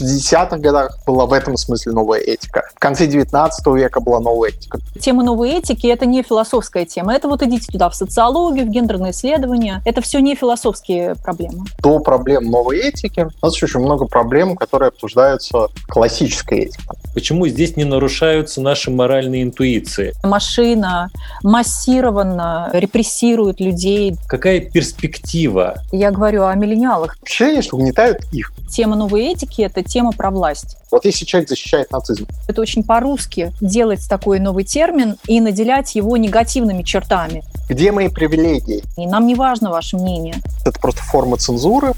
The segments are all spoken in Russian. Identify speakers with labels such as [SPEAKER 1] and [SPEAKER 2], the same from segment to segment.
[SPEAKER 1] 60-х годах была в этом смысле новая этика. В конце 19 века была новая этика.
[SPEAKER 2] Тема новой этики — это не философская тема. Это вот идите туда в социологию, в гендерные исследования. Это все не философские проблемы.
[SPEAKER 1] До проблем новой этики у нас еще очень много проблем, которые обсуждаются классической этикой.
[SPEAKER 3] Почему здесь не нарушаются наши моральные интуиции?
[SPEAKER 2] Машина массированно репрессирует людей.
[SPEAKER 3] Какая перспектива?
[SPEAKER 2] Я говорю о миллениалах.
[SPEAKER 1] Ощущение, что угнетают их.
[SPEAKER 2] Тема новой этики — это тема про власть.
[SPEAKER 1] Вот если человек защищает нацизм.
[SPEAKER 2] Это очень по-русски делать такой новый термин и наделять его негативными чертами.
[SPEAKER 1] Где мои привилегии?
[SPEAKER 2] И нам не важно ваше мнение.
[SPEAKER 1] Это просто форма цензуры.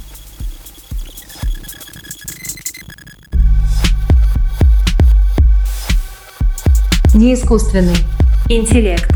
[SPEAKER 4] Неискусственный интеллект.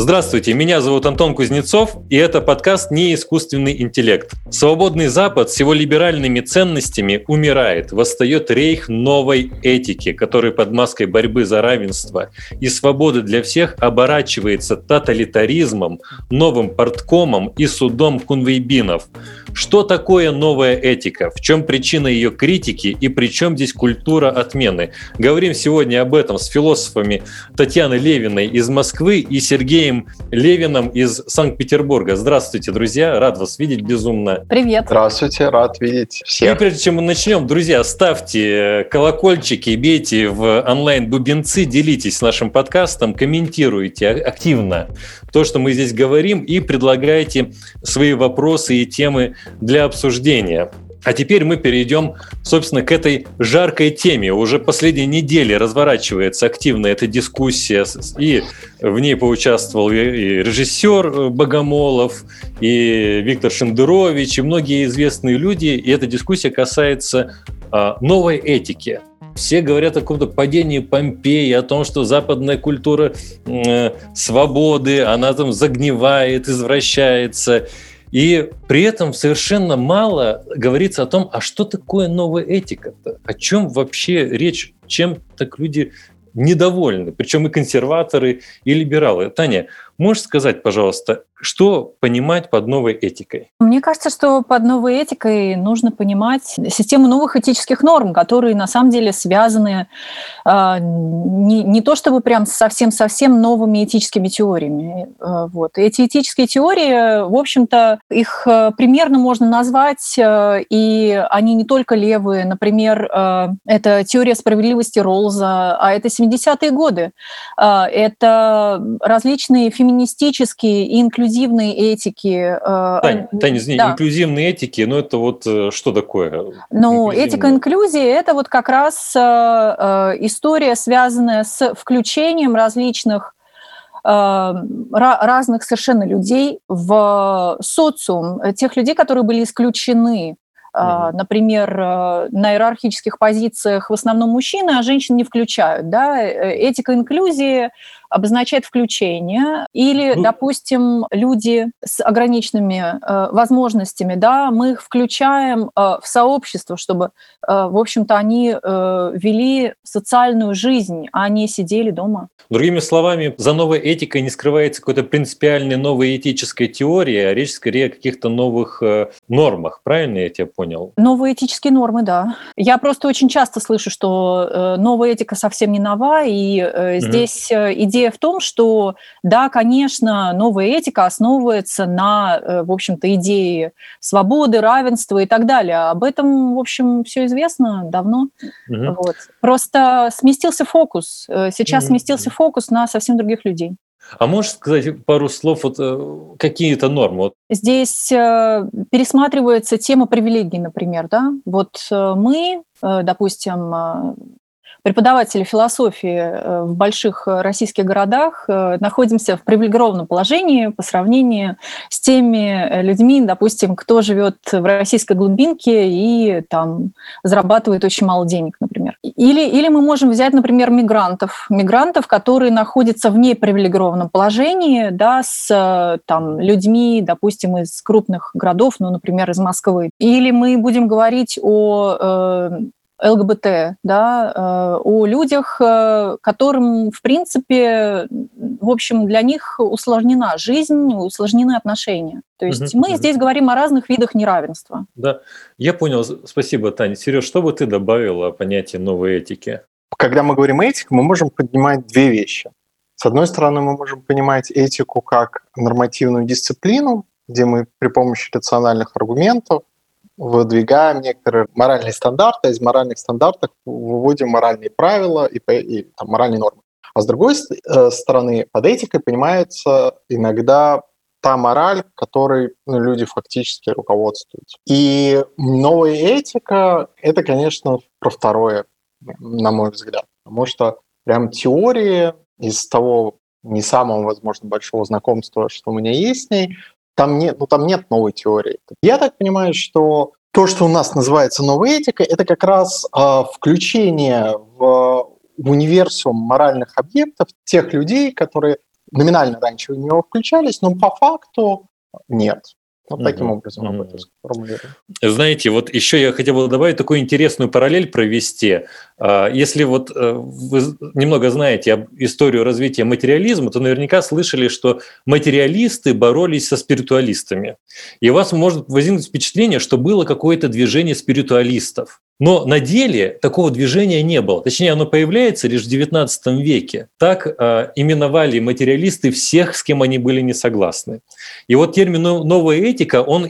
[SPEAKER 3] Здравствуйте, меня зовут Антон Кузнецов, и это подкаст «Не искусственный интеллект». Свободный Запад с его либеральными ценностями умирает, восстает рейх новой этики, который под маской борьбы за равенство и свободы для всех оборачивается тоталитаризмом, новым порткомом и судом кунвейбинов. Что такое новая этика? В чем причина ее критики и при чем здесь культура отмены? Говорим сегодня об этом с философами Татьяной Левиной из Москвы и Сергеем Левиным из Санкт-Петербурга. Здравствуйте, друзья, рад вас видеть безумно.
[SPEAKER 2] Привет.
[SPEAKER 1] Здравствуйте, рад видеть всех.
[SPEAKER 3] И прежде чем мы начнем, друзья, ставьте колокольчики, бейте в онлайн-бубенцы, делитесь нашим подкастом, комментируйте активно то, что мы здесь говорим, и предлагайте свои вопросы и темы для обсуждения. А теперь мы перейдем, собственно, к этой жаркой теме. Уже последние недели разворачивается активно эта дискуссия, и в ней поучаствовал и режиссер Богомолов, и Виктор Шендерович, и многие известные люди. И эта дискуссия касается а, новой этики. Все говорят о каком-то падении Помпеи, о том, что западная культура э, свободы, она там загнивает, извращается. И при этом совершенно мало говорится о том, а что такое новая этика-то? О чем вообще речь? Чем так люди недовольны? Причем и консерваторы, и либералы. Таня, можешь сказать, пожалуйста, что понимать под новой этикой?
[SPEAKER 2] Мне кажется, что под новой этикой нужно понимать систему новых этических норм, которые на самом деле связаны э, не, не то чтобы прям совсем-совсем новыми этическими теориями. Э, вот. Эти этические теории, в общем-то, их э, примерно можно назвать, э, и они не только левые. Например, э, это теория справедливости Роллза, а это 70-е годы. Э, это различные феминистические и инклюзивные этики.
[SPEAKER 3] Э, Таня, Таня извини, да. инклюзивной этики, ну это вот э, что такое?
[SPEAKER 2] Ну, этика инклюзии – это вот как раз э, история, связанная с включением различных разных совершенно людей в социум, тех людей, которые были исключены. Например, на иерархических позициях в основном мужчины, а женщин не включают. Да? Этика инклюзии обозначает включение. Или, ну, допустим, люди с ограниченными э, возможностями, да, мы их включаем э, в сообщество, чтобы, э, в общем-то, они э, вели социальную жизнь, а не сидели дома.
[SPEAKER 3] Другими словами, за новой этикой не скрывается какой-то принципиальной новой этической теории, а речь скорее о каких-то новых э, нормах. Правильно я тебя понял?
[SPEAKER 2] Новые этические нормы, да. Я просто очень часто слышу, что э, новая этика совсем не нова, и э, здесь угу. идея идея в том, что да, конечно, новая этика основывается на, э, в общем-то, идее свободы, равенства и так далее. Об этом, в общем, все известно давно. Угу. Вот. Просто сместился фокус. Э, сейчас угу. сместился фокус на совсем других людей.
[SPEAKER 3] А можешь сказать пару слов, вот, э, какие-то нормы?
[SPEAKER 2] Здесь пересматривается тема привилегий, например. Да? Вот мы, допустим, преподаватели философии э, в больших э, российских городах э, находимся в привилегированном положении по сравнению с теми людьми, допустим, кто живет в российской глубинке и там зарабатывает очень мало денег, например. Или, или мы можем взять, например, мигрантов, мигрантов, которые находятся в непривилегированном положении, да, с там, людьми, допустим, из крупных городов, ну, например, из Москвы. Или мы будем говорить о ЛГБТ, да, о людях, которым, в принципе, в общем, для них усложнена жизнь, усложнены отношения. То есть угу, мы угу. здесь говорим о разных видах неравенства.
[SPEAKER 3] Да, я понял. Спасибо, Таня. Сереж, что бы ты добавила о понятии новой этики?
[SPEAKER 1] Когда мы говорим этика, мы можем поднимать две вещи. С одной стороны, мы можем понимать этику как нормативную дисциплину, где мы при помощи рациональных аргументов выдвигаем некоторые моральные стандарты, из моральных стандартов выводим моральные правила и, и там, моральные нормы. А с другой э, стороны, под этикой понимается иногда та мораль, которой ну, люди фактически руководствуются. И новая этика — это, конечно, про второе, на мой взгляд. Потому что прям теории из того не самого, возможно, большого знакомства, что у меня есть с ней, там нет, ну, там нет новой теории. Я так понимаю, что то, что у нас называется новой этикой, это как раз э, включение в, в универсум моральных объектов тех людей, которые номинально раньше в него включались, но по факту нет. Вот таким образом об этом
[SPEAKER 3] сформулирую. Знаете, вот еще я хотел бы добавить такую интересную параллель провести. А, если вот э, вы немного знаете об историю развития материализма, то наверняка слышали, что материалисты боролись со спиритуалистами. И у вас может возникнуть впечатление, что было какое-то движение спиритуалистов. Но на деле такого движения не было. Точнее, оно появляется лишь в XIX веке. Так э, именовали материалисты всех, с кем они были не согласны. И вот термин «новая этика», он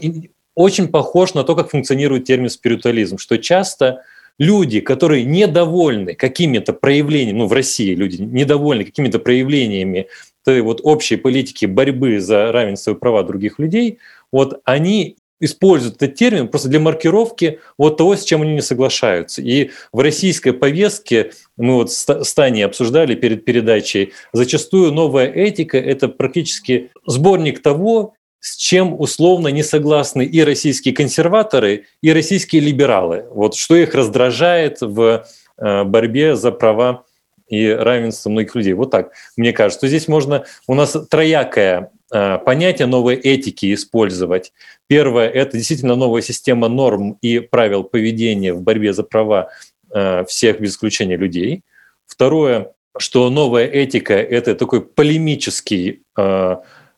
[SPEAKER 3] очень похож на то, как функционирует термин «спиритуализм», что часто люди, которые недовольны какими-то проявлениями, ну в России люди недовольны какими-то проявлениями той вот общей политики борьбы за равенство и права других людей, вот они используют этот термин просто для маркировки вот того, с чем они не соглашаются. И в российской повестке, мы вот с Таней обсуждали перед передачей, зачастую новая этика – это практически сборник того, с чем условно не согласны и российские консерваторы, и российские либералы. Вот что их раздражает в э, борьбе за права и равенство многих людей. Вот так, мне кажется. Здесь можно, у нас троякое э, понятие новой этики использовать. Первое – это действительно новая система норм и правил поведения в борьбе за права э, всех без исключения людей. Второе, что новая этика – это такой полемический э,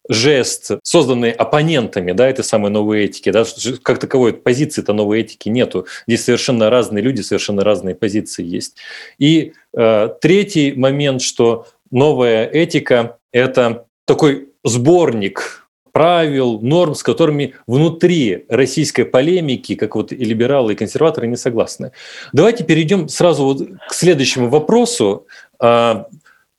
[SPEAKER 3] жест, созданный оппонентами да, этой самой новой этики. Да, как таковой позиции-то новой этики нету. Здесь совершенно разные люди, совершенно разные позиции есть. И э, третий момент, что новая этика – это такой сборник правил, норм, с которыми внутри российской полемики, как вот и либералы, и консерваторы не согласны. Давайте перейдем сразу вот к следующему вопросу. А,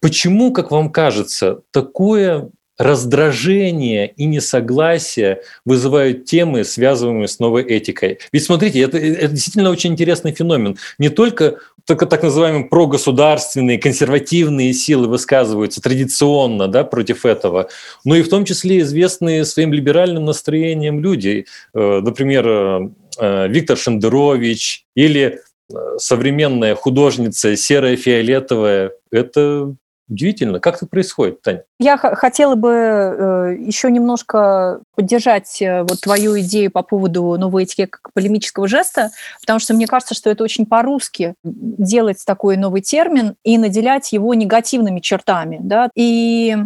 [SPEAKER 3] почему, как вам кажется, такое раздражение и несогласие вызывают темы, связываемые с новой этикой. Ведь смотрите, это, это действительно очень интересный феномен. Не только, только так называемые прогосударственные, консервативные силы высказываются традиционно да, против этого, но и в том числе известные своим либеральным настроением люди. Э, например, э, Виктор Шендерович или э, современная художница серая фиолетовая. Это Удивительно. Как это происходит, Таня?
[SPEAKER 2] Я хотела бы э, еще немножко поддержать э, вот твою идею по поводу новой этики как полемического жеста, потому что мне кажется, что это очень по-русски делать такой новый термин и наделять его негативными чертами. Да? И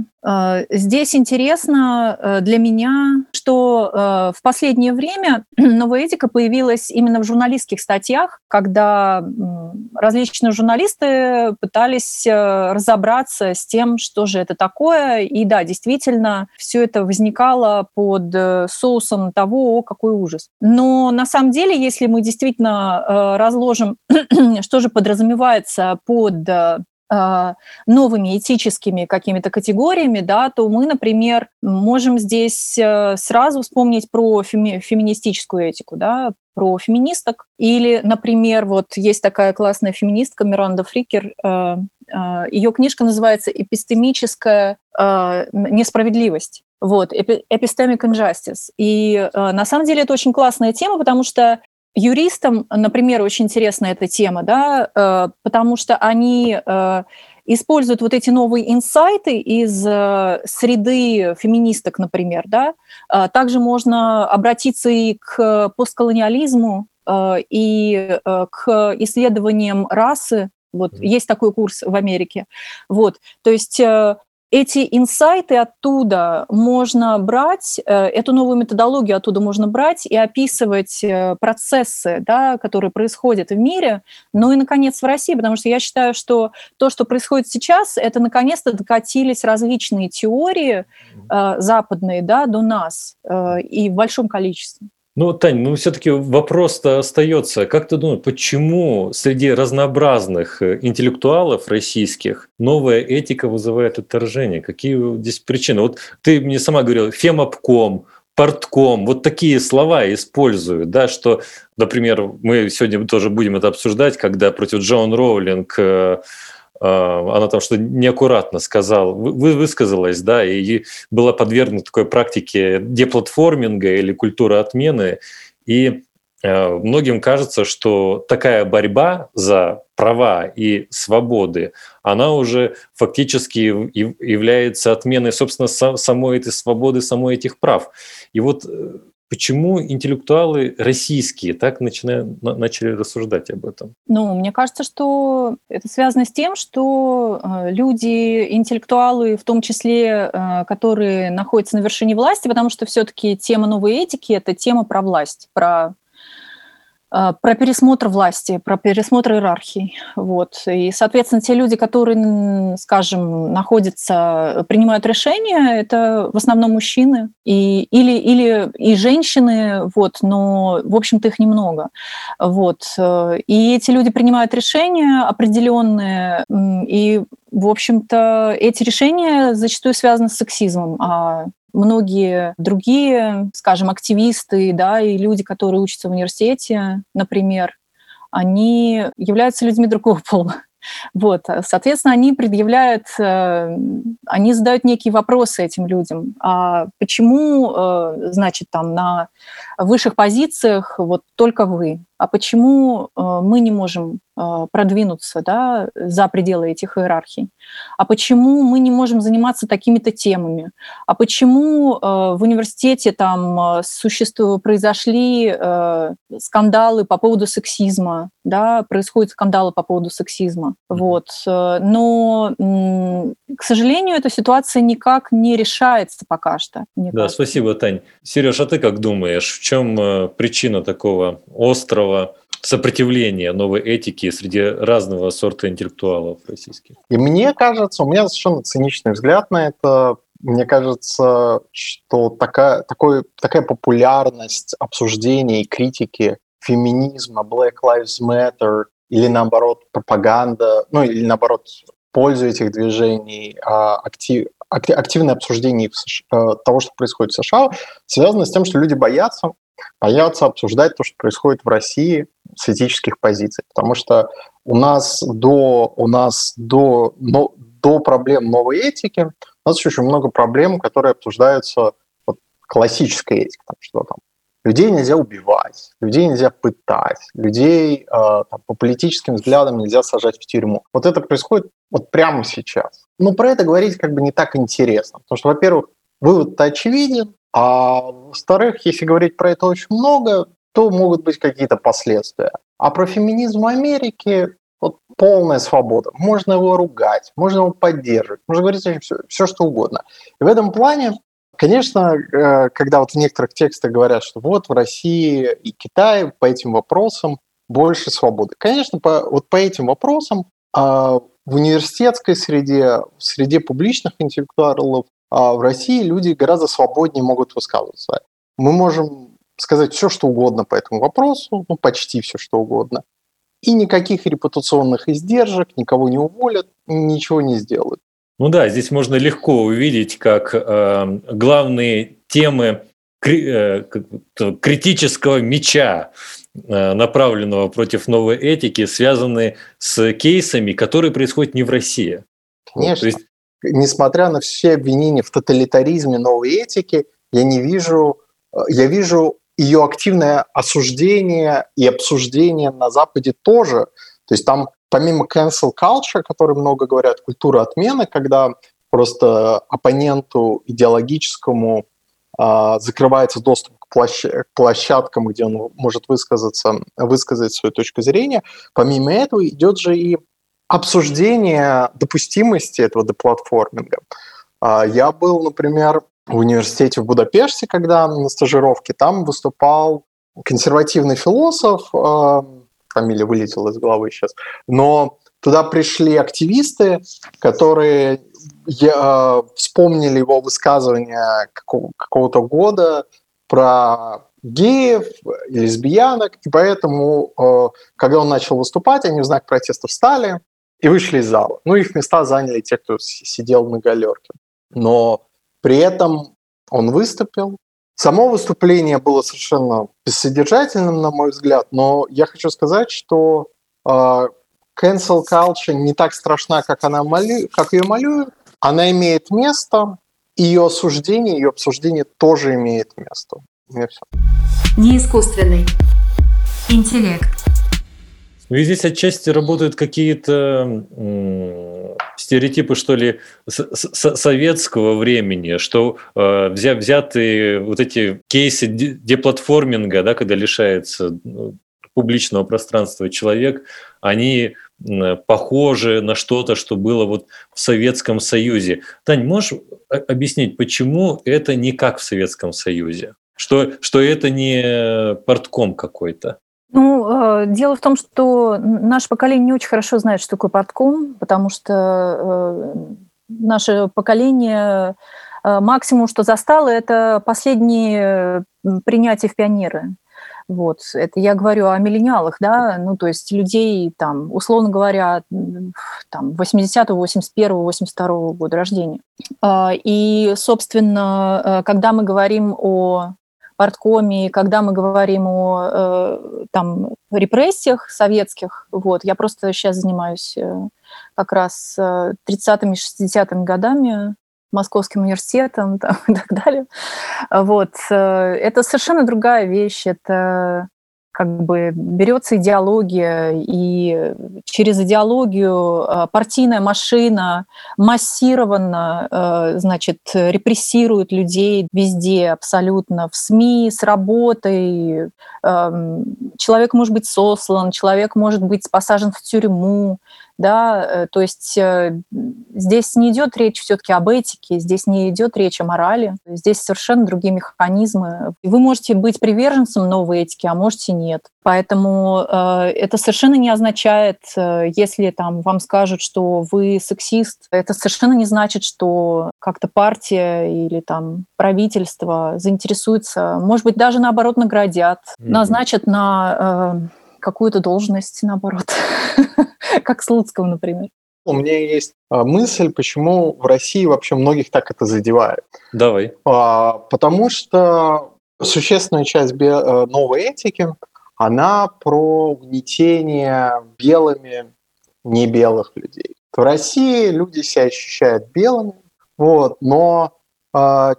[SPEAKER 2] здесь интересно для меня, что в последнее время новая этика появилась именно в журналистских статьях, когда различные журналисты пытались разобраться с тем, что же это такое. И да, действительно, все это возникало под э, соусом того, какой ужас. Но на самом деле, если мы действительно э, разложим, что же подразумевается под э, новыми этическими какими-то категориями, да, то мы, например, можем здесь сразу вспомнить про феми- феминистическую этику, да, про феминисток. Или, например, вот есть такая классная феминистка Миранда Фрикер, ее книжка называется «Эпистемическая несправедливость». Вот, epistemic injustice. И э, на самом деле это очень классная тема, потому что юристам, например, очень интересна эта тема, да, э, потому что они э, используют вот эти новые инсайты из э, среды феминисток, например, да. Также можно обратиться и к постколониализму, и к исследованиям расы. Вот есть такой курс в Америке. Вот, то есть эти инсайты оттуда можно брать, э, эту новую методологию оттуда можно брать и описывать э, процессы, да, которые происходят в мире, ну и, наконец, в России, потому что я считаю, что то, что происходит сейчас, это, наконец-то, докатились различные теории э, западные да, до нас э, и в большом количестве.
[SPEAKER 3] Ну, Тань, ну все-таки вопрос-то остается. Как ты думаешь, почему среди разнообразных э, интеллектуалов российских новая этика вызывает отторжение? Какие здесь причины? Вот ты мне сама говорила, фемобком, портком, вот такие слова используют, да, что, например, мы сегодня тоже будем это обсуждать, когда против Джон Роулинг э, она там что неаккуратно сказала, вы, высказалась, да, и была подвергнута такой практике деплатформинга или культуры отмены. И э, многим кажется, что такая борьба за права и свободы, она уже фактически является отменой, собственно, самой этой свободы, самой этих прав. И вот э, Почему интеллектуалы российские так начинают, начали рассуждать об этом?
[SPEAKER 2] Ну, мне кажется, что это связано с тем, что э, люди, интеллектуалы, в том числе, э, которые находятся на вершине власти, потому что все-таки тема новой этики – это тема про власть, про про пересмотр власти, про пересмотр иерархий. Вот. И, соответственно, те люди, которые, скажем, находятся, принимают решения, это в основном мужчины и, или, или и женщины, вот, но, в общем-то, их немного. Вот. И эти люди принимают решения определенные, и, в общем-то, эти решения зачастую связаны с сексизмом, а многие другие, скажем, активисты, да, и люди, которые учатся в университете, например, они являются людьми другого пола. Вот, соответственно, они предъявляют, э, они задают некие вопросы этим людям. А почему, э, значит, там на высших позициях вот только вы? А почему э, мы не можем э, продвинуться да, за пределы этих иерархий? А почему мы не можем заниматься такими-то темами? А почему э, в университете там существу, произошли скандалы по поводу сексизма, да, происходят скандалы по поводу сексизма? Вот. Но, к сожалению, эта ситуация никак не решается пока что.
[SPEAKER 3] Да, кажется. спасибо, Тань. Сереж, а ты как думаешь, чем причина такого острого сопротивления новой этики среди разного сорта интеллектуалов российских.
[SPEAKER 1] И мне кажется, у меня совершенно циничный взгляд на это. Мне кажется, что такая, такой, такая популярность обсуждений критики феминизма, Black Lives Matter или наоборот пропаганда, ну или наоборот пользу этих движений, а, актив, активное обсуждение э, того, что происходит в США, связано с тем, что люди боятся, боятся обсуждать то, что происходит в России с этических позиций. Потому что у нас до, у нас до, но, до проблем новой этики у нас еще очень много проблем, которые обсуждаются вот, классической этикой. Там, что там людей нельзя убивать, людей нельзя пытать, людей э, там, по политическим взглядам нельзя сажать в тюрьму. Вот это происходит вот прямо сейчас. Но про это говорить как бы не так интересно, потому что, во-первых, вывод-то очевиден, а во-вторых, если говорить про это очень много, то могут быть какие-то последствия. А про феминизм в Америке вот полная свобода. Можно его ругать, можно его поддерживать, можно говорить все, все что угодно. И в этом плане, конечно, э, когда вот в некоторых текстах говорят, что вот в России и Китае по этим вопросам больше свободы. Конечно, по, вот по этим вопросам а, в университетской среде, в среде публичных интеллектуалов а в России люди гораздо свободнее могут высказываться. Мы можем сказать все, что угодно по этому вопросу, ну, почти все, что угодно. И никаких репутационных издержек, никого не уволят, ничего не сделают.
[SPEAKER 3] Ну да, здесь можно легко увидеть, как э, главные темы кри- э, критического меча, э, направленного против новой этики, связаны с кейсами, которые происходят не в России.
[SPEAKER 1] Конечно. Вот, есть несмотря на все обвинения в тоталитаризме новой этики, я не вижу, э, я вижу ее активное осуждение и обсуждение на Западе тоже. То есть там помимо cancel culture, о которой много говорят, культура отмены, когда просто оппоненту идеологическому э, закрывается доступ к площадкам, где он может высказаться, высказать свою точку зрения. Помимо этого идет же и обсуждение допустимости этого деплатформинга. А, я был, например, в университете в Будапеште, когда на стажировке, там выступал консервативный философ, а, фамилия вылетела из головы сейчас, но туда пришли активисты, которые я, вспомнили его высказывание какого-то года про геев лесбиянок, и поэтому, э, когда он начал выступать, они в знак протеста встали и вышли из зала. Ну, их места заняли те, кто сидел на галерке. Но при этом он выступил. Само выступление было совершенно бессодержательным, на мой взгляд, но я хочу сказать, что э, cancel culture не так страшна, как, она молю, как ее малюют. Она имеет место, ее осуждение, ее обсуждение тоже имеет место.
[SPEAKER 4] Не искусственный интеллект.
[SPEAKER 3] Ну и здесь отчасти работают какие-то стереотипы, что ли, советского времени, что э, взятые вот эти кейсы деплатформинга, да, когда лишается ну, публичного пространства человек, они похожи на что-то, что было вот в Советском Союзе. Тань, можешь объяснить, почему это не как в Советском Союзе? Что, что это не портком какой-то?
[SPEAKER 2] Ну, э, дело в том, что наше поколение не очень хорошо знает, что такое портком, потому что э, наше поколение э, максимум, что застало, это последние принятия в пионеры. Вот, это я говорю о миллениалах, да, ну, то есть людей, там, условно говоря, там, 80-го, 81-го, 82-го года рождения. А, и, собственно, когда мы говорим о парткоме, когда мы говорим о э, там, репрессиях советских, вот, я просто сейчас занимаюсь э, как раз 30-ми, э, 60-ми годами Московским университетом там, и так далее. Вот. Это совершенно другая вещь. Это как бы берется идеология, и через идеологию э, партийная машина массированно, э, значит, репрессирует людей везде абсолютно, в СМИ, с работой. Эм, человек может быть сослан, человек может быть посажен в тюрьму, да, э, то есть э, здесь не идет речь все-таки об этике, здесь не идет речь о морали, здесь совершенно другие механизмы. Вы можете быть приверженцем новой этики, а можете нет. Поэтому э, это совершенно не означает, э, если там вам скажут, что вы сексист, это совершенно не значит, что как-то партия или там правительство заинтересуется, может быть, даже наоборот наградят, mm-hmm. назначат на э, какую-то должность, наоборот, как Слуцкого, например.
[SPEAKER 1] У меня есть а, мысль, почему в России вообще многих так это задевает.
[SPEAKER 3] Давай.
[SPEAKER 1] А, потому что существенная часть э, новой этики, она про угнетение белыми не белых людей. В России люди себя ощущают белыми, вот, но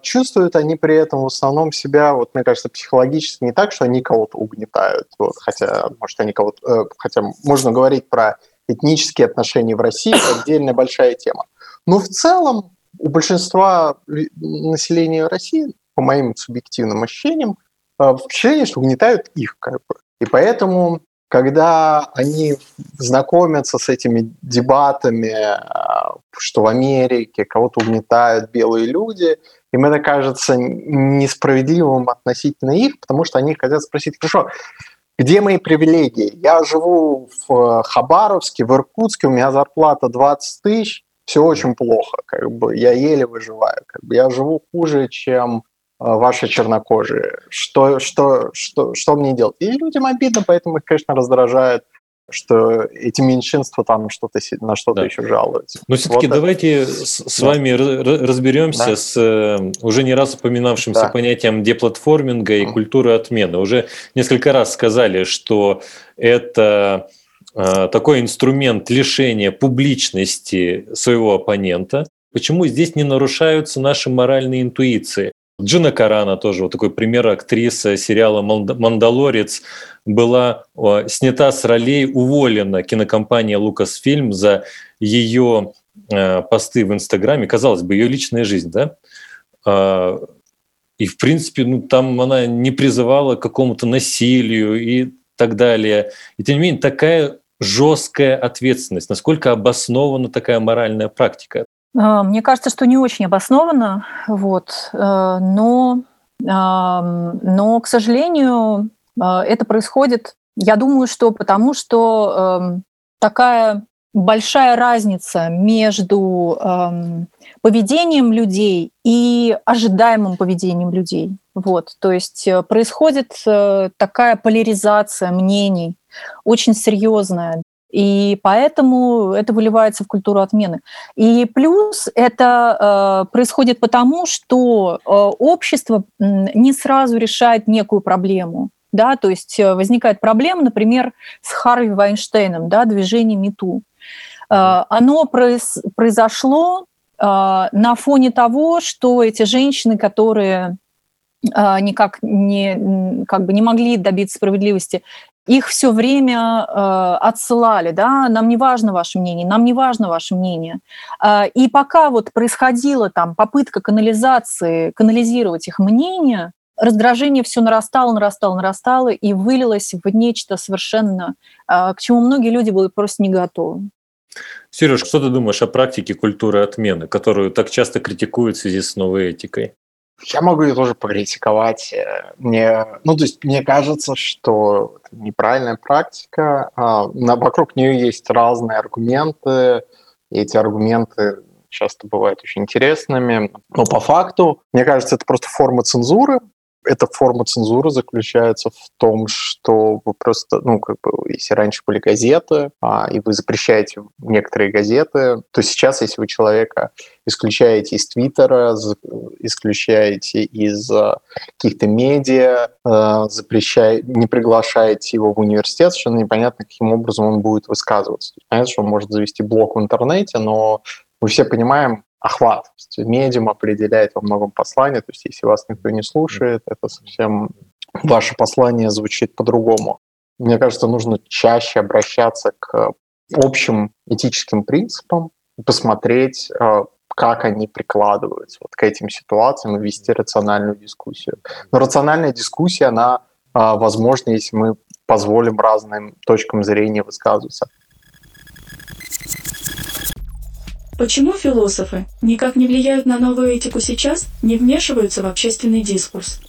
[SPEAKER 1] чувствуют они при этом в основном себя, вот мне кажется, психологически не так, что они кого-то угнетают, вот, хотя, может, они кого-то, э, хотя можно говорить про этнические отношения в России, это отдельная большая тема. Но в целом у большинства населения России, по моим субъективным ощущениям, э, впечатление, что угнетают их, как бы. И поэтому когда они знакомятся с этими дебатами, а, что в Америке кого-то угнетают белые люди, им это кажется несправедливым относительно их, потому что они хотят спросить, хорошо, где мои привилегии? Я живу в Хабаровске, в Иркутске, у меня зарплата 20 тысяч, все очень плохо, как бы я еле выживаю, как бы я живу хуже, чем Э, ваши чернокожие, что, что, что, что мне делать? И людям обидно, поэтому их, конечно, раздражает что эти меньшинства там что-то на что-то да. еще жалуются.
[SPEAKER 3] Но все-таки вот давайте это. с, с да. вами разберемся да. с э, уже не раз упоминавшимся да. понятием деплатформинга и культуры отмены. Уже несколько раз сказали, что это э, такой инструмент лишения публичности своего оппонента. Почему здесь не нарушаются наши моральные интуиции? Джина Карана тоже, вот такой пример актриса сериала «Мандалорец», была снята с ролей, уволена кинокомпания «Лукасфильм» за ее э, посты в Инстаграме. Казалось бы, ее личная жизнь, да? А, и, в принципе, ну, там она не призывала к какому-то насилию и так далее. И, тем не менее, такая жесткая ответственность. Насколько обоснована такая моральная практика?
[SPEAKER 2] А, мне кажется, что не очень обоснованно, вот, э, но, но, к сожалению, э, это происходит, я думаю, что потому что эм, такая большая разница между эм, поведением людей и ожидаемым поведением людей. Вот, то есть э, происходит э, такая поляризация мнений, очень серьезная. И поэтому это выливается в культуру отмены. И плюс это э, происходит потому, что э, общество не сразу решает некую проблему. Да, то есть э, возникает проблема, например, с Харви Вайнштейном, да, движением МИТУ. Э, оно произ, произошло э, на фоне того, что эти женщины, которые э, никак не, как бы не могли добиться справедливости, их все время э, отсылали, да, нам не важно ваше мнение, нам не важно ваше мнение. Э, и пока вот происходила там попытка канализации, канализировать их мнение, раздражение все нарастало, нарастало, нарастало и вылилось в нечто совершенно, э, к чему многие люди были просто не готовы.
[SPEAKER 3] Сереж, что ты думаешь о практике культуры отмены, которую так часто критикуют в связи с новой этикой?
[SPEAKER 1] Я могу ее тоже покритиковать. Мне, ну, то есть мне кажется, что это неправильная практика. А, на, вокруг нее есть разные аргументы, и эти аргументы часто бывают очень интересными. Но по факту, мне кажется, это просто форма цензуры, эта форма цензуры заключается в том, что вы просто, ну, как бы, если раньше были газеты, а, и вы запрещаете некоторые газеты, то сейчас, если вы человека исключаете из Твиттера, исключаете из а, каких-то медиа, а, запрещаете, не приглашаете его в университет, совершенно непонятно, каким образом он будет высказываться. Понятно, что он может завести блог в интернете, но мы все понимаем, охват. То есть медиум определяет во многом послание, то есть если вас никто не слушает, это совсем ваше послание звучит по-другому. Мне кажется, нужно чаще обращаться к общим этическим принципам посмотреть, э, как они прикладываются вот к этим ситуациям и вести рациональную дискуссию. Но рациональная дискуссия, она э, возможна, если мы позволим разным точкам зрения высказываться.
[SPEAKER 5] Почему философы никак не влияют на новую этику сейчас, не вмешиваются в общественный дискурс?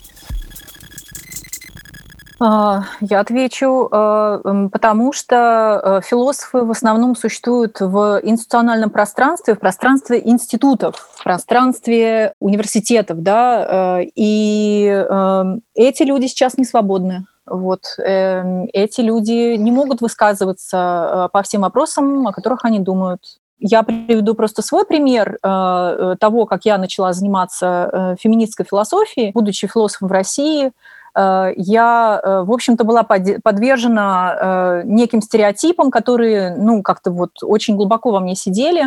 [SPEAKER 2] А, я отвечу, э, потому что э, философы в основном существуют в институциональном пространстве, в пространстве институтов, в пространстве университетов, да, э, и эти люди сейчас не свободны. Вот. Эти люди не могут высказываться по всем вопросам, о которых они думают. Я приведу просто свой пример э, э, того, как я начала заниматься э, феминистской философией, будучи философом в России. Э, я, э, в общем-то, была под, подвержена неким стереотипам, которые, ну, как-то вот очень глубоко во мне сидели.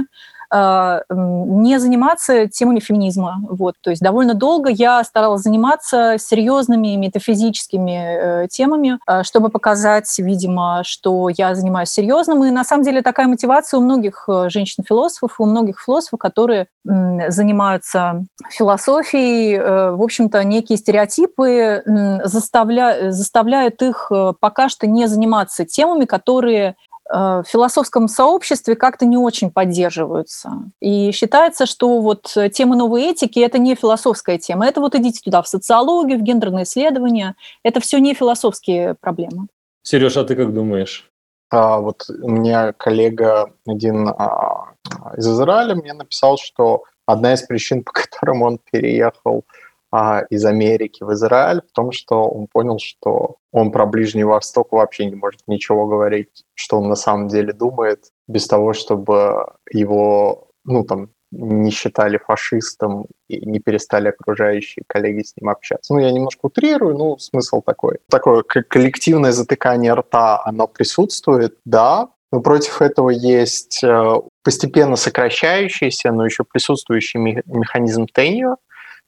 [SPEAKER 2] А, не заниматься темами феминизма. Вот. То есть довольно долго я старалась заниматься серьезными метафизическими э, темами, а, чтобы показать, видимо, что я занимаюсь серьезным. И на самом деле такая мотивация у многих э, женщин-философов, у многих философов, которые занимаются философией, э, в общем-то, некие стереотипы заставля... заставляют их пока что не заниматься темами, которые в философском сообществе как-то не очень поддерживаются. И считается, что вот тема новой этики – это не философская тема. Это вот идите туда, в социологию, в гендерные исследования. Это все не философские проблемы.
[SPEAKER 3] Сереж, а ты как думаешь?
[SPEAKER 1] А, вот у меня коллега один а, из Израиля мне написал, что одна из причин, по которым он переехал а, из Америки в Израиль в том, что он понял, что он про Ближний Восток вообще не может ничего говорить, что он на самом деле думает, без того, чтобы его, ну, там, не считали фашистом и не перестали окружающие коллеги с ним общаться. Ну, я немножко утрирую, ну, смысл такой. Такое коллективное затыкание рта, оно присутствует, да, но против этого есть э, постепенно сокращающийся, но еще присутствующий механизм тенью,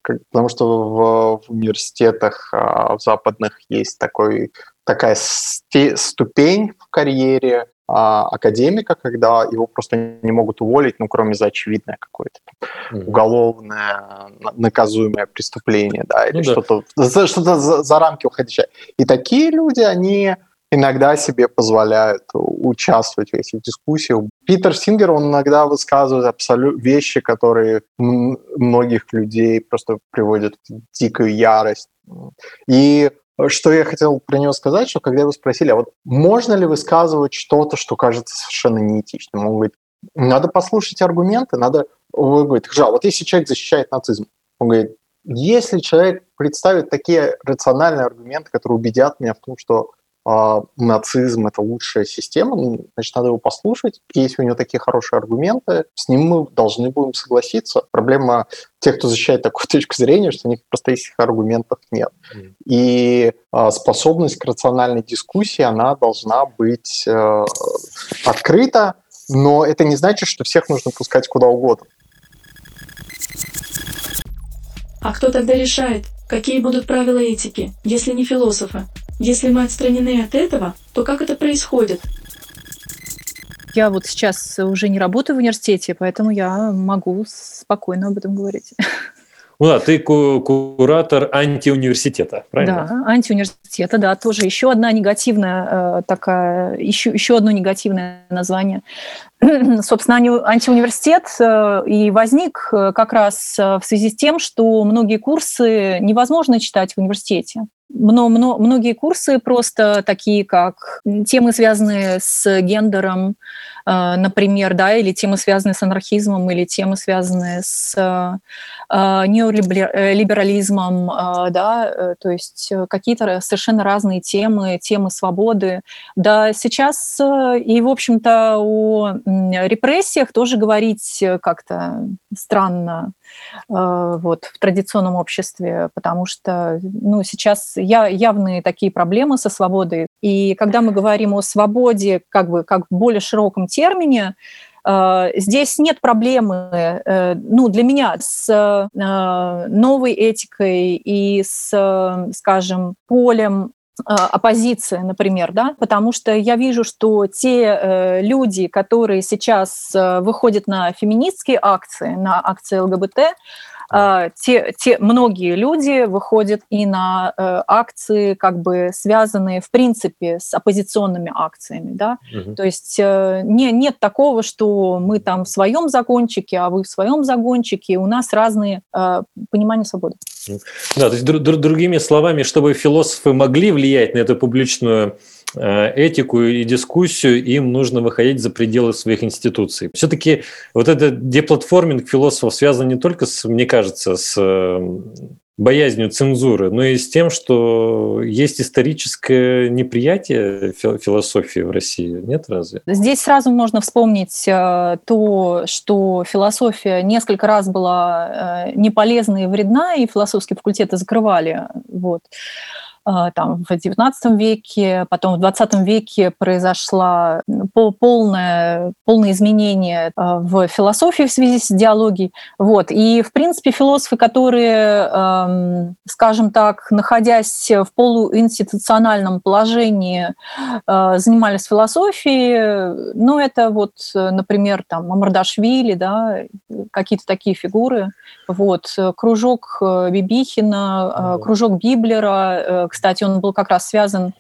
[SPEAKER 1] потому что в, в университетах а, в западных есть такой, такая ступень в карьере, а, академика, когда его просто не могут уволить, ну, кроме за очевидное какое-то mm-hmm. уголовное наказуемое преступление, да, или ну, что-то, да. что-то за, за рамки уходящее. И такие люди, они иногда себе позволяют участвовать в этих дискуссиях. Питер Сингер, он иногда высказывает абсолютно вещи, которые многих людей просто приводят в дикую ярость. И что я хотел про него сказать, что когда вы спросили, а вот можно ли высказывать что-то, что кажется совершенно неэтичным, он говорит, надо послушать аргументы, надо... Он говорит, жал, вот если человек защищает нацизм, он говорит, если человек представит такие рациональные аргументы, которые убедят меня в том, что нацизм это лучшая система, ну, значит, надо его послушать. Если у него такие хорошие аргументы, с ним мы должны будем согласиться. Проблема тех, кто защищает такую точку зрения, что у них просто этих аргументов нет. Mm. И э, способность к рациональной дискуссии, она должна быть э, открыта, но это не значит, что всех нужно пускать куда угодно.
[SPEAKER 5] А кто тогда решает, какие будут правила этики, если не философы? Если мы отстранены от этого, то как это происходит?
[SPEAKER 2] Я вот сейчас уже не работаю в университете, поэтому я могу спокойно об этом говорить.
[SPEAKER 3] Ну да, ты куратор антиуниверситета, правильно?
[SPEAKER 2] Да, антиуниверситета, да, тоже еще одна негативная э, такая, еще, еще одно негативное название. Собственно, антиуниверситет э, и возник э, как раз в связи с тем, что многие курсы невозможно читать в университете. Мно, мно, многие курсы просто такие, как темы, связанные с гендером, например, да, или темы, связанные с анархизмом, или темы, связанные с э, э, неолиберализмом, да, то есть какие-то совершенно разные темы, темы свободы. Да, сейчас и, в общем-то, о репрессиях тоже говорить как-то странно вот, в традиционном обществе, потому что ну, сейчас я, явные такие проблемы со свободой. И когда мы говорим о свободе как бы как в более широком термине, э, Здесь нет проблемы, э, ну, для меня с э, новой этикой и с, скажем, полем оппозиции, например, да, потому что я вижу, что те люди, которые сейчас выходят на феминистские акции, на акции ЛГБТ, те, те многие люди выходят и на э, акции, как бы связанные в принципе с оппозиционными акциями, да. Угу. То есть э, не, нет такого, что мы там в своем загончике, а вы в своем загончике, у нас разные э, понимания свободы.
[SPEAKER 3] Да, то есть др- др- другими словами, чтобы философы могли влиять на эту публичную этику и дискуссию, им нужно выходить за пределы своих институций. Все-таки вот этот деплатформинг философов связан не только, с, мне кажется, с э, боязнью цензуры, но и с тем, что есть историческое неприятие философии в России. Нет разве?
[SPEAKER 2] Здесь сразу можно вспомнить э, то, что философия несколько раз была неполезна и вредна, и философские факультеты закрывали. Вот. А, там, в XIX веке, потом в XX веке произошло полное, полное изменение а, в философии в связи с идеологией. Вот. И, в принципе, философы, которые, скажем так, находясь в полуинституциональном положении, а, занимались философией, ну, это вот, например, там, Мамардашвили, да, какие-то такие фигуры. Вот. Кружок э, Бибихина, э, кружок Библера, э, кстати, он был как раз связан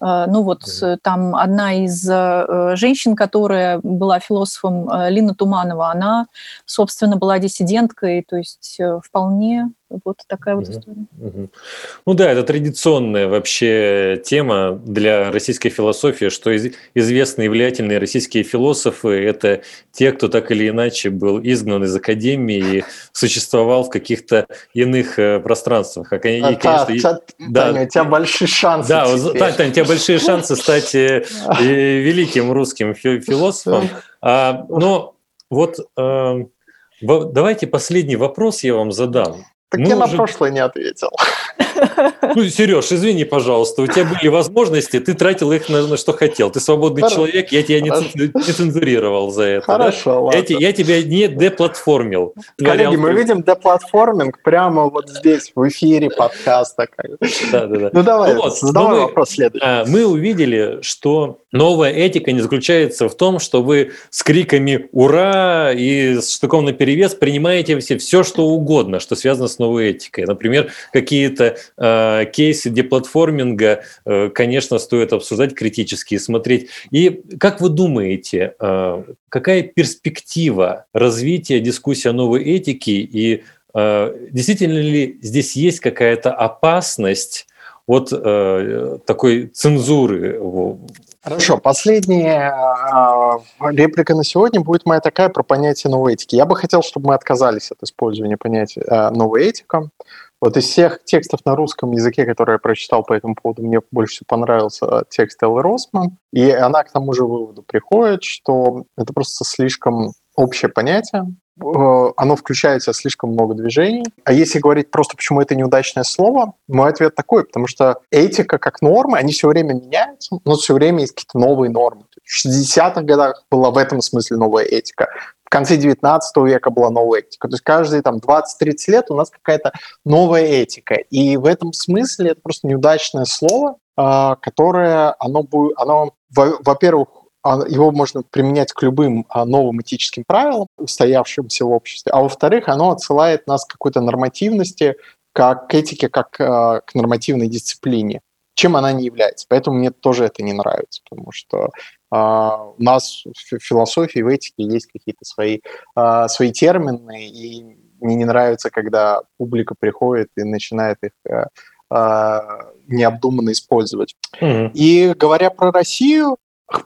[SPEAKER 2] Э, ну вот там одна из э, женщин, которая была философом, Лина Туманова, она, собственно, была диссиденткой, то есть вполне вот такая вот история.
[SPEAKER 3] Ну да, это традиционная вообще тема для российской философии, что известные и влиятельные российские философы – это те, кто так или иначе был изгнан из академии и существовал в каких-то иных пространствах.
[SPEAKER 1] И, конечно, Таня, да, у тебя большие шансы.
[SPEAKER 3] Да, Таня, у тебя большие шансы стать э, великим русским философом. А, но вот э, давайте последний вопрос я вам задам.
[SPEAKER 1] Так Мы я уже... на прошлое не ответил.
[SPEAKER 3] Ну, Сереж, извини, пожалуйста, у тебя были возможности, ты тратил их на, на что хотел. Ты свободный
[SPEAKER 1] Хорошо.
[SPEAKER 3] человек, я тебя не,
[SPEAKER 1] Хорошо.
[SPEAKER 3] цен- не цензурировал за это. да?
[SPEAKER 1] Хорошо, ладно.
[SPEAKER 3] Я, я тебя не деплатформил.
[SPEAKER 1] Коллеги, мы видим деплатформинг прямо вот здесь, в эфире подкаста.
[SPEAKER 3] Да, да, да.
[SPEAKER 1] Ну давай,
[SPEAKER 3] Ну вот,
[SPEAKER 1] задавай
[SPEAKER 3] ну мы-
[SPEAKER 1] вопрос следующий.
[SPEAKER 3] А, Мы увидели, что новая этика не заключается в том, что вы с криками «Ура!» и с штуком наперевес принимаете все, все, что угодно, что связано с новой этикой. Например, какие-то э, кейсы деплатформинга, э, конечно, стоит обсуждать критически и смотреть. И как вы думаете, э, какая перспектива развития дискуссии о новой этике и э, действительно ли здесь есть какая-то опасность от такой цензуры.
[SPEAKER 1] Хорошо, последняя реплика на сегодня будет моя такая про понятие новой этики. Я бы хотел, чтобы мы отказались от использования понятия новая этика. Вот из всех текстов на русском языке, которые я прочитал по этому поводу, мне больше всего понравился текст Эллы Росман. И она к тому же выводу приходит, что это просто слишком общее понятие, э, оно включает в себя слишком много движений. А если говорить просто, почему это неудачное слово, мой ответ такой, потому что этика как нормы, они все время меняются, но все время есть какие-то новые нормы. В 60-х годах была в этом смысле новая этика. В конце 19 века была новая этика. То есть каждые там 20-30 лет у нас какая-то новая этика. И в этом смысле это просто неудачное слово, а, которое, оно, оно во- во-первых, а, его можно применять к любым а, новым этическим правилам, устоявшимся в обществе, а во-вторых, оно отсылает нас к какой-то нормативности, как к этике, как к нормативной дисциплине, чем она не является. Поэтому мне тоже это не нравится, потому что а, у нас в философии, в этике есть какие-то свои, а, свои термины, и мне не нравится, когда публика приходит и начинает их а, необдуманно использовать.
[SPEAKER 3] Мгм.
[SPEAKER 1] И говоря про Россию,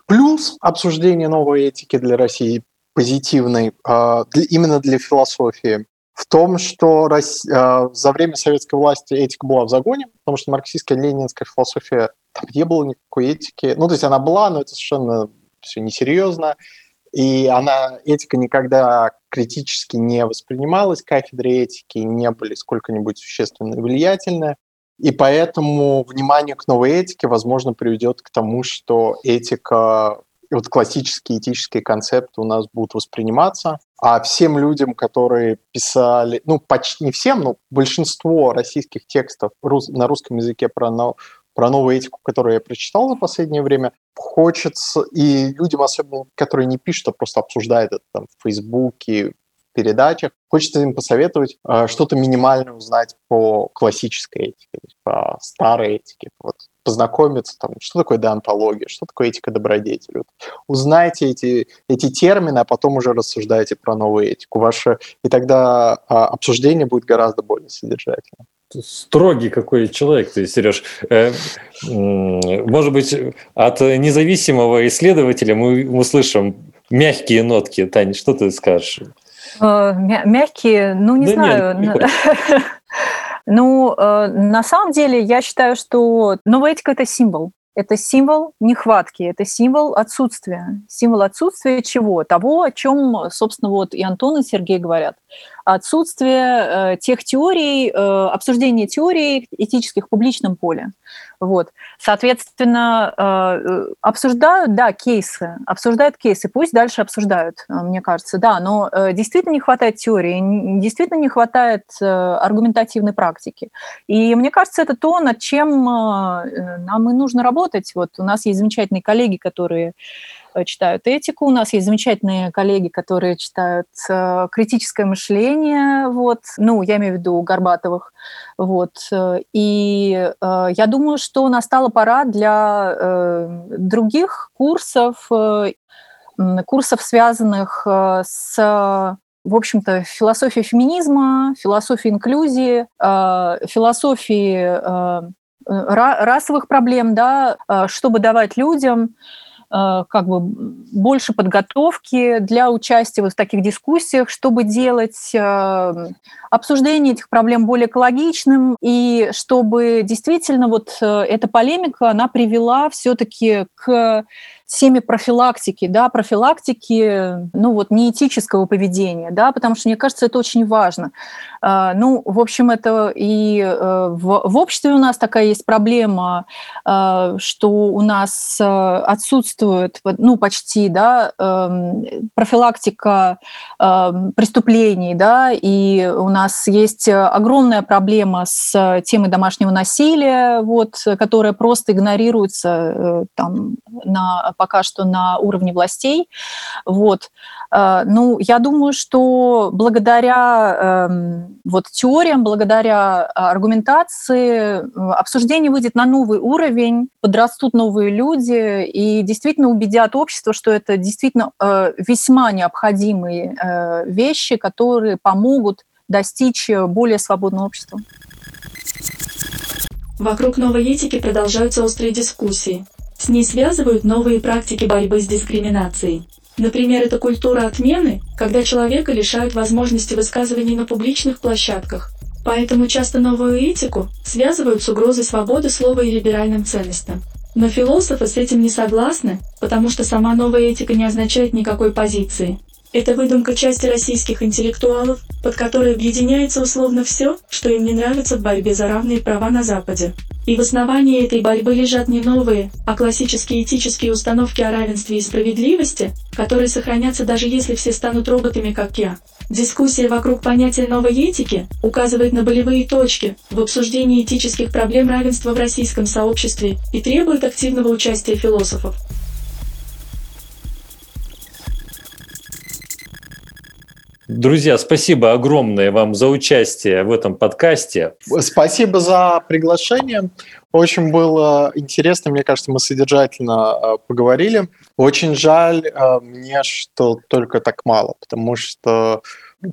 [SPEAKER 1] плюс обсуждение новой этики для России позитивной, для- именно для философии, в том, что а, за время советской власти этика была в загоне, потому что марксистская ленинская философия, там не было никакой этики. Ну, то есть она была, но это совершенно все несерьезно. И она, этика никогда критически не воспринималась, кафедры этики не были сколько-нибудь существенно влиятельны. И поэтому внимание к новой этике, возможно, приведет к тому, что этика, вот классические этические концепты у нас будут восприниматься, а всем людям, которые писали, ну, почти не всем, но большинство российских текстов на русском языке про, про новую этику, которую я прочитал за последнее время, хочется, и людям, особенно, которые не пишут, а просто обсуждают это там в Фейсбуке, передачах, хочется им посоветовать э, что-то минимальное узнать по классической этике, по старой этике, вот, познакомиться, там, что такое деонтология, что такое этика добродетели. Вот. Узнайте эти, эти термины, а потом уже рассуждайте про новую этику. Ваше, и тогда а, обсуждение будет гораздо более содержательным.
[SPEAKER 3] Строгий какой человек ты, Сереж. Э, Может быть, от независимого исследователя мы услышим мягкие нотки. Таня, что ты скажешь?
[SPEAKER 2] Э, мя- Мягкие, ну не
[SPEAKER 3] Да
[SPEAKER 2] знаю.
[SPEAKER 3] нет,
[SPEAKER 2] Ну, э, на самом деле, я считаю, что новая этика – это символ. Это символ нехватки, это символ отсутствия. Символ отсутствия чего? Того, о чем, собственно, вот и Антон, и Сергей говорят. Отсутствие э, тех теорий, э, обсуждение теорий этических в публичном поле. Вот. Соответственно, э, обсуждают, да, кейсы, обсуждают кейсы, пусть дальше обсуждают, мне кажется, да, но действительно не хватает теории, действительно не хватает аргументативной практики. И мне кажется, это то, над чем нам и нужно работать. Вот у нас есть замечательные коллеги, которые читают этику, у нас есть замечательные коллеги, которые читают э, критическое мышление, вот, ну, я имею в виду Горбатовых, вот, э, и э, я думаю, что настала пора для э, других курсов, э, курсов, связанных э, с в общем-то, философией феминизма, философией инклюзии, э, философии э, ра- расовых проблем, да, э, чтобы давать людям э, как бы больше подготовки для участия вот в таких дискуссиях, чтобы делать э, обсуждение этих проблем более экологичным, и чтобы действительно вот э, эта полемика, она привела все-таки к теме профилактики, да, профилактики, ну вот неэтического поведения, да, потому что мне кажется, это очень важно. А, ну, в общем, это и э, в, в обществе у нас такая есть проблема, а, что у нас э, отсутствует, ну, почти, да, эм, профилактика эм, преступлений, да, и у нас есть огромная проблема с темой домашнего насилия, вот, которая просто игнорируется э, там на, пока что на уровне властей, вот. Ну, я думаю, что благодаря эм, вот теориям, благодаря а, аргументации обсуждение выйдет на новый уровень, подрастут новые люди и действительно убедят общество, что это действительно э, весьма необходимые э, вещи, которые помогут достичь более свободного общества.
[SPEAKER 5] Вокруг новой этики продолжаются острые дискуссии. С ней связывают новые практики борьбы с дискриминацией. Например, это культура отмены, когда человека лишают возможности высказываний на публичных площадках. Поэтому часто новую этику связывают с угрозой свободы слова и либеральным ценностям. Но философы с этим не согласны, потому что сама новая этика не означает никакой позиции. Это выдумка части российских интеллектуалов, под которой объединяется условно все, что им не нравится в борьбе за равные права на Западе. И в основании этой борьбы лежат не новые, а классические этические установки о равенстве и справедливости, которые сохранятся даже если все станут роботами, как я. Дискуссия вокруг понятия новой этики указывает на болевые точки в обсуждении этических проблем равенства в российском сообществе и требует активного участия философов.
[SPEAKER 3] Друзья, спасибо огромное вам за участие в этом подкасте.
[SPEAKER 1] Спасибо за приглашение. Очень было интересно, мне кажется, мы содержательно э, поговорили. Очень жаль э, мне, что только так мало, потому что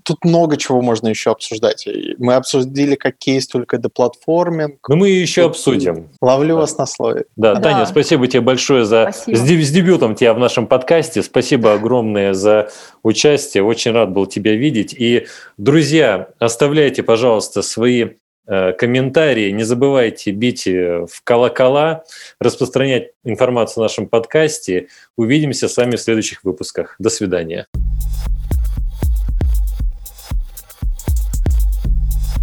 [SPEAKER 1] тут много чего можно еще обсуждать. Мы обсудили как кейс только деплатформинг.
[SPEAKER 3] Но мы еще тут обсудим.
[SPEAKER 1] Ловлю да. вас на слове.
[SPEAKER 3] Да, да, Таня, спасибо тебе большое за с, с дебютом тебя в нашем подкасте. Спасибо огромное за участие. Очень рад был тебя видеть. И, друзья, оставляйте, пожалуйста, свои э, комментарии. Не забывайте бить э, в колокола, распространять информацию в нашем подкасте. Увидимся с вами в следующих выпусках. До свидания.